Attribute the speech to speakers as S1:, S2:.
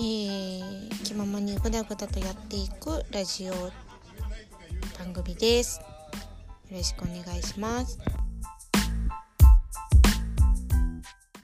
S1: えー、気ままにぐだぐだとやっていくラジオ番組です。よろしくお願いします。